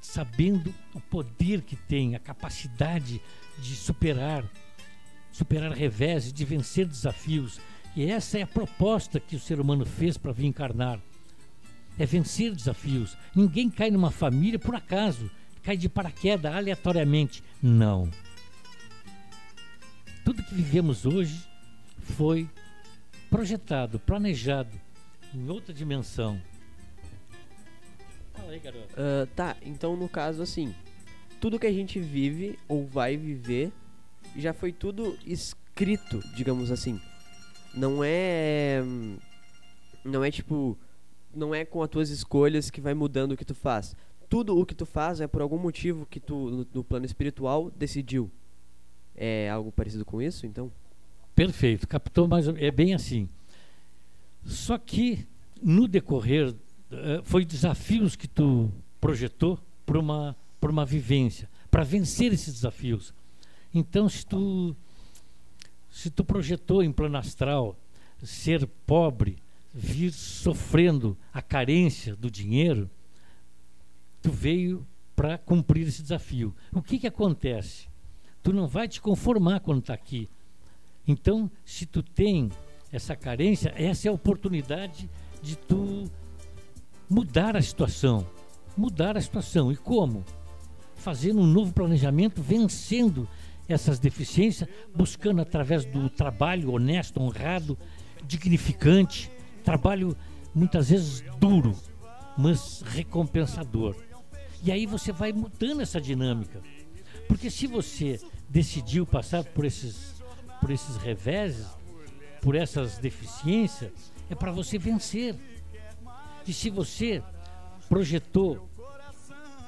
sabendo o poder que tem, a capacidade de superar, superar revés, de vencer desafios. E essa é a proposta que o ser humano fez para vir encarnar é vencer desafios. Ninguém cai numa família por acaso, cai de paraquedas aleatoriamente. Não. Tudo que vivemos hoje foi projetado, planejado em outra dimensão. Fala aí, garoto. Uh, tá, então no caso assim, tudo que a gente vive ou vai viver já foi tudo escrito, digamos assim. Não é. Não é tipo não é com as tuas escolhas que vai mudando o que tu faz. Tudo o que tu faz é por algum motivo que tu, no, no plano espiritual, decidiu. É algo parecido com isso, então? Perfeito, captou, mas é bem assim. Só que no decorrer uh, foi desafios que tu projetou para uma para uma vivência, para vencer esses desafios. Então, se tu se tu projetou em plano astral ser pobre, vir sofrendo a carência do dinheiro, tu veio para cumprir esse desafio. O que, que acontece? Tu não vai te conformar quando está aqui. Então, se tu tem essa carência, essa é a oportunidade de tu mudar a situação. Mudar a situação. E como? Fazendo um novo planejamento, vencendo essas deficiências, buscando através do trabalho honesto, honrado, dignificante, Trabalho muitas vezes duro, mas recompensador. E aí você vai mudando essa dinâmica. Porque se você decidiu passar por esses, por esses reveses, por essas deficiências, é para você vencer. E se você projetou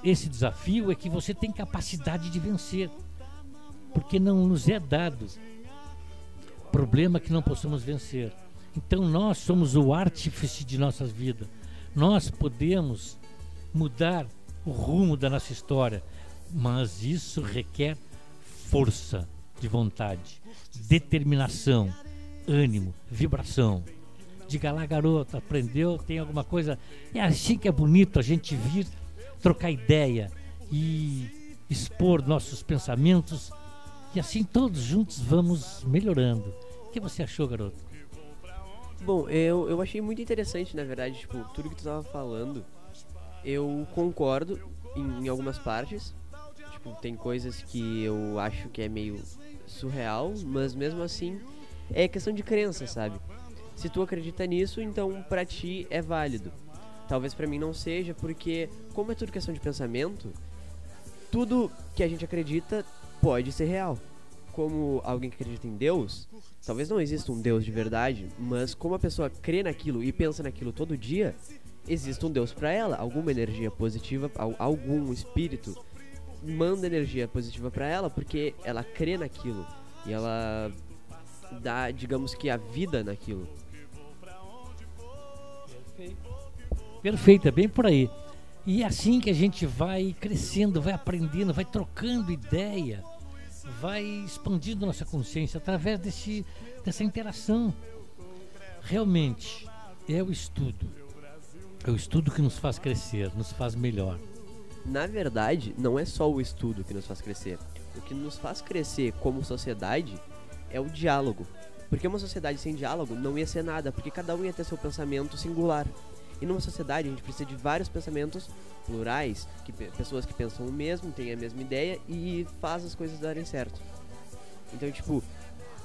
esse desafio é que você tem capacidade de vencer. Porque não nos é dado problema que não possamos vencer. Então nós somos o artífice de nossas vidas. Nós podemos mudar o rumo da nossa história, mas isso requer força de vontade, determinação, ânimo, vibração. Diga lá, garoto, aprendeu? Tem alguma coisa? É assim que é bonito a gente vir trocar ideia e expor nossos pensamentos e assim todos juntos vamos melhorando. O que você achou, garoto? Bom, eu, eu achei muito interessante, na verdade, tipo, tudo que tu tava falando, eu concordo em, em algumas partes. Tipo, tem coisas que eu acho que é meio surreal, mas mesmo assim é questão de crença, sabe? Se tu acredita nisso, então pra ti é válido. Talvez para mim não seja, porque como é tudo questão de pensamento, tudo que a gente acredita pode ser real. Como alguém que acredita em Deus, talvez não exista um Deus de verdade, mas como a pessoa crê naquilo e pensa naquilo todo dia, existe um Deus para ela, alguma energia positiva, algum espírito manda energia positiva para ela porque ela crê naquilo e ela dá, digamos que a vida naquilo. Perfeito, é bem por aí. E é assim que a gente vai crescendo, vai aprendendo, vai trocando ideia, vai expandindo nossa consciência através desse, dessa interação. Realmente é o estudo. É o estudo que nos faz crescer, nos faz melhor. Na verdade, não é só o estudo que nos faz crescer. O que nos faz crescer como sociedade é o diálogo. Porque uma sociedade sem diálogo não ia ser nada, porque cada um ia ter seu pensamento singular. E numa sociedade a gente precisa de vários pensamentos plurais, que pessoas que pensam o mesmo, têm a mesma ideia e faz as coisas darem certo. Então, tipo,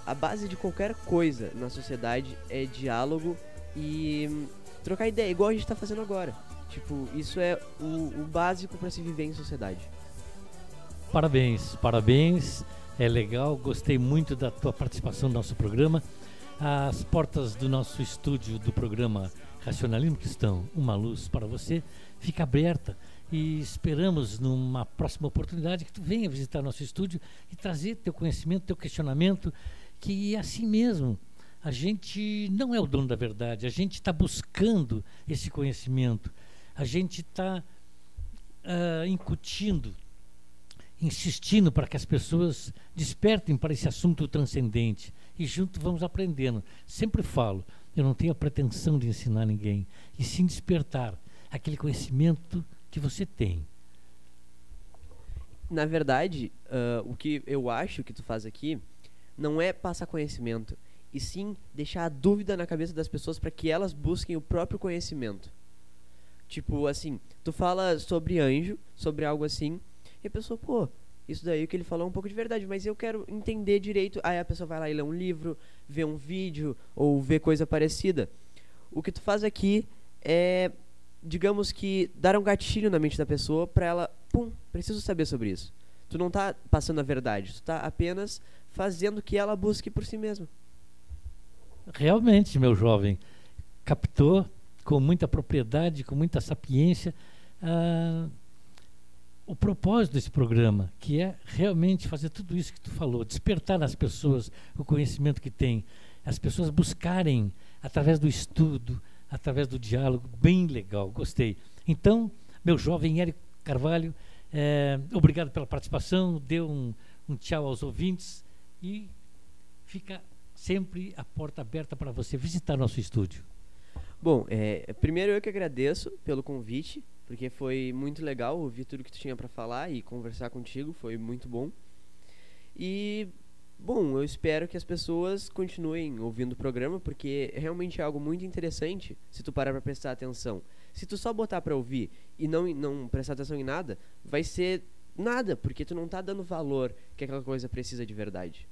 a base de qualquer coisa na sociedade é diálogo e hum, trocar ideia, igual a gente tá fazendo agora. Tipo, isso é o, o básico para se viver em sociedade. Parabéns, parabéns. É legal, gostei muito da tua participação no nosso programa. As portas do nosso estúdio do programa Racionalismo Cristão, uma luz para você, fica aberta e esperamos numa próxima oportunidade que tu venha visitar nosso estúdio e trazer teu conhecimento, teu questionamento, que é assim mesmo. A gente não é o dono da verdade, a gente está buscando esse conhecimento, a gente está uh, ah, incutindo, insistindo para que as pessoas despertem para esse assunto transcendente e junto vamos aprendendo. Sempre falo, eu não tenho a pretensão de ensinar ninguém, e sim despertar aquele conhecimento que você tem. Na verdade, uh, o que eu acho que tu faz aqui não é passar conhecimento, e sim deixar a dúvida na cabeça das pessoas para que elas busquem o próprio conhecimento. Tipo assim, tu fala sobre anjo, sobre algo assim, e a pessoa, pô, isso daí que ele falou é um pouco de verdade, mas eu quero entender direito. Aí a pessoa vai lá e lê um livro, vê um vídeo ou vê coisa parecida. O que tu faz aqui é, digamos que, dar um gatilho na mente da pessoa para ela, pum, preciso saber sobre isso. Tu não tá passando a verdade, tu tá apenas fazendo que ela busque por si mesma. Realmente, meu jovem, captou com muita propriedade, com muita sapiência. Ah, o propósito desse programa, que é realmente fazer tudo isso que tu falou, despertar nas pessoas o conhecimento que tem, as pessoas buscarem através do estudo, através do diálogo, bem legal, gostei. Então, meu jovem Érico Carvalho, é, obrigado pela participação, dê um, um tchau aos ouvintes e fica sempre a porta aberta para você visitar nosso estúdio. Bom, é, primeiro eu que agradeço pelo convite porque foi muito legal ouvir tudo que tu tinha para falar e conversar contigo, foi muito bom. E bom, eu espero que as pessoas continuem ouvindo o programa, porque realmente é algo muito interessante se tu parar para prestar atenção. Se tu só botar para ouvir e não não prestar atenção em nada, vai ser nada, porque tu não tá dando valor que aquela coisa precisa de verdade.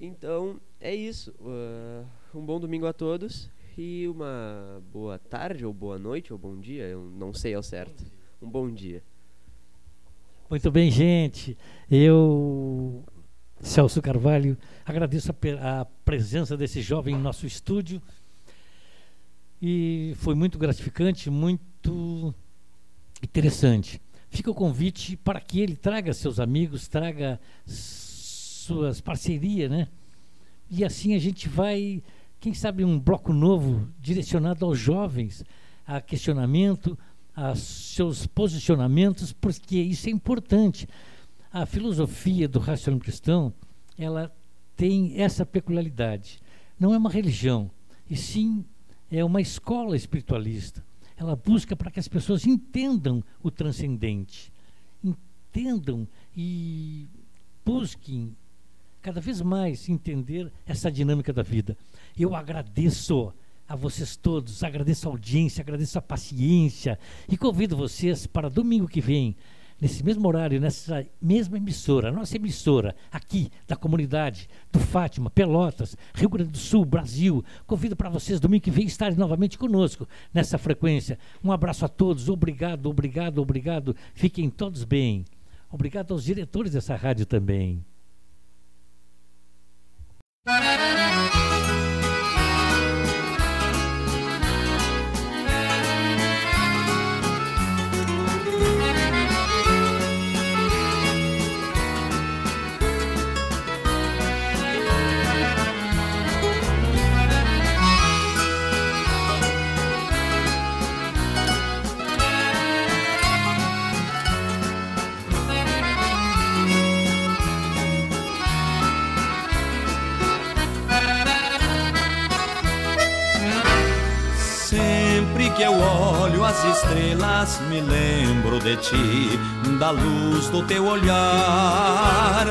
Então, é isso. Uh, um bom domingo a todos e uma boa tarde, ou boa noite, ou bom dia, eu não sei ao certo. Um bom dia. Muito bem, gente. Eu, Celso Carvalho, agradeço a, a presença desse jovem em nosso estúdio. e foi muito gratificante, muito interessante. Fica o convite para que ele traga seus amigos, traga suas parcerias, né? E assim a gente vai, quem sabe, um bloco novo direcionado aos jovens, a questionamento, a seus posicionamentos, porque isso é importante. A filosofia do racionalismo cristão, ela tem essa peculiaridade. Não é uma religião, e sim é uma escola espiritualista. Ela busca para que as pessoas entendam o transcendente, entendam e busquem cada vez mais entender essa dinâmica da vida. Eu agradeço a vocês todos, agradeço a audiência, agradeço a paciência e convido vocês para domingo que vem, nesse mesmo horário, nessa mesma emissora, nossa emissora aqui da comunidade do Fátima, Pelotas, Rio Grande do Sul, Brasil. Convido para vocês domingo que vem estarem novamente conosco nessa frequência. Um abraço a todos, obrigado, obrigado, obrigado. Fiquem todos bem. Obrigado aos diretores dessa rádio também. Que as estrelas, me lembro de ti, da luz do teu olhar.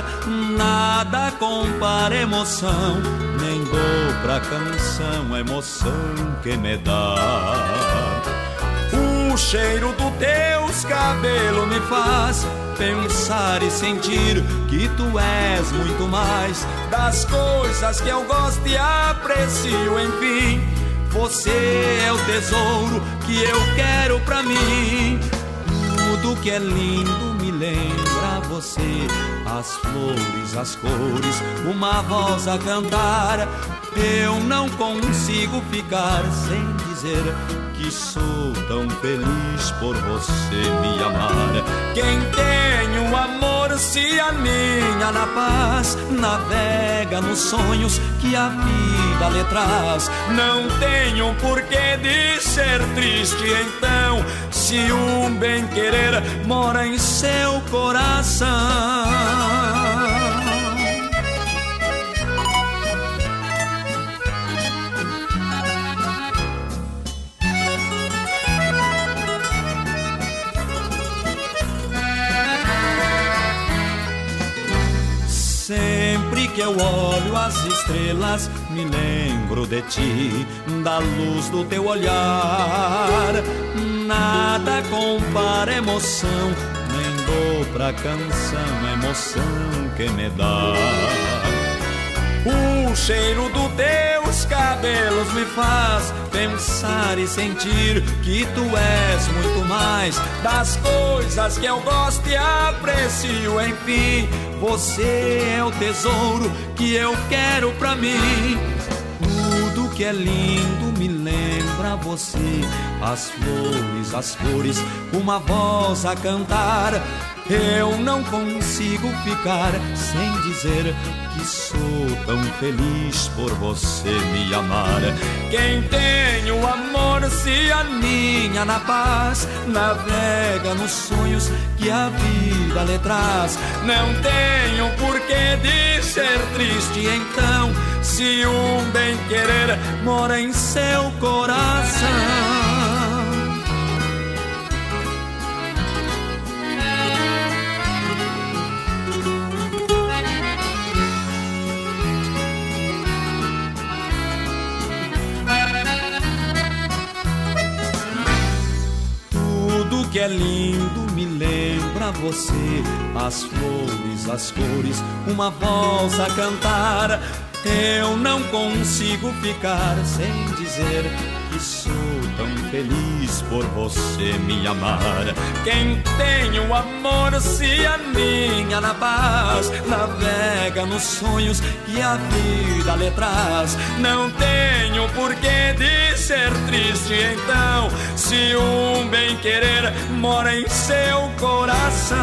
Nada compara emoção, nem dou pra canção a emoção que me dá. O cheiro dos teus cabelos me faz pensar e sentir que tu és muito mais das coisas que eu gosto e aprecio, enfim você é o tesouro que eu quero pra mim. Tudo que é lindo me lembra você. As flores, as cores, uma voz a cantar. Eu não consigo ficar sem dizer que sou tão feliz por você me amar. Quem tem o amor se aninha na paz, navega nos sonhos que a vida lhe traz. Não tenho porquê de ser triste, então, se um bem querer mora em seu coração. Que eu olho as estrelas, me lembro de ti, da luz do teu olhar. Nada compara emoção, nem dou pra canção a emoção que me dá. O cheiro dos teus cabelos me faz pensar e sentir que tu és muito mais das coisas que eu gosto e aprecio. Enfim, você é o tesouro que eu quero pra mim. Tudo que é lindo me lembra você. As flores, as cores, uma voz a cantar. Eu não consigo ficar sem dizer que sou tão feliz por você me amar. Quem tem o amor se aninha na paz, navega nos sonhos que a vida lhe traz. Não tenho porquê de ser triste, então, se um bem querer mora em seu coração. Que é lindo me lembra você. As flores, as cores, uma voz a cantar. Eu não consigo ficar sem dizer que sou feliz por você me amar. Quem tem o amor se aninha na paz, navega nos sonhos que a vida lhe traz. Não tenho porquê de ser triste então, se um bem querer mora em seu coração.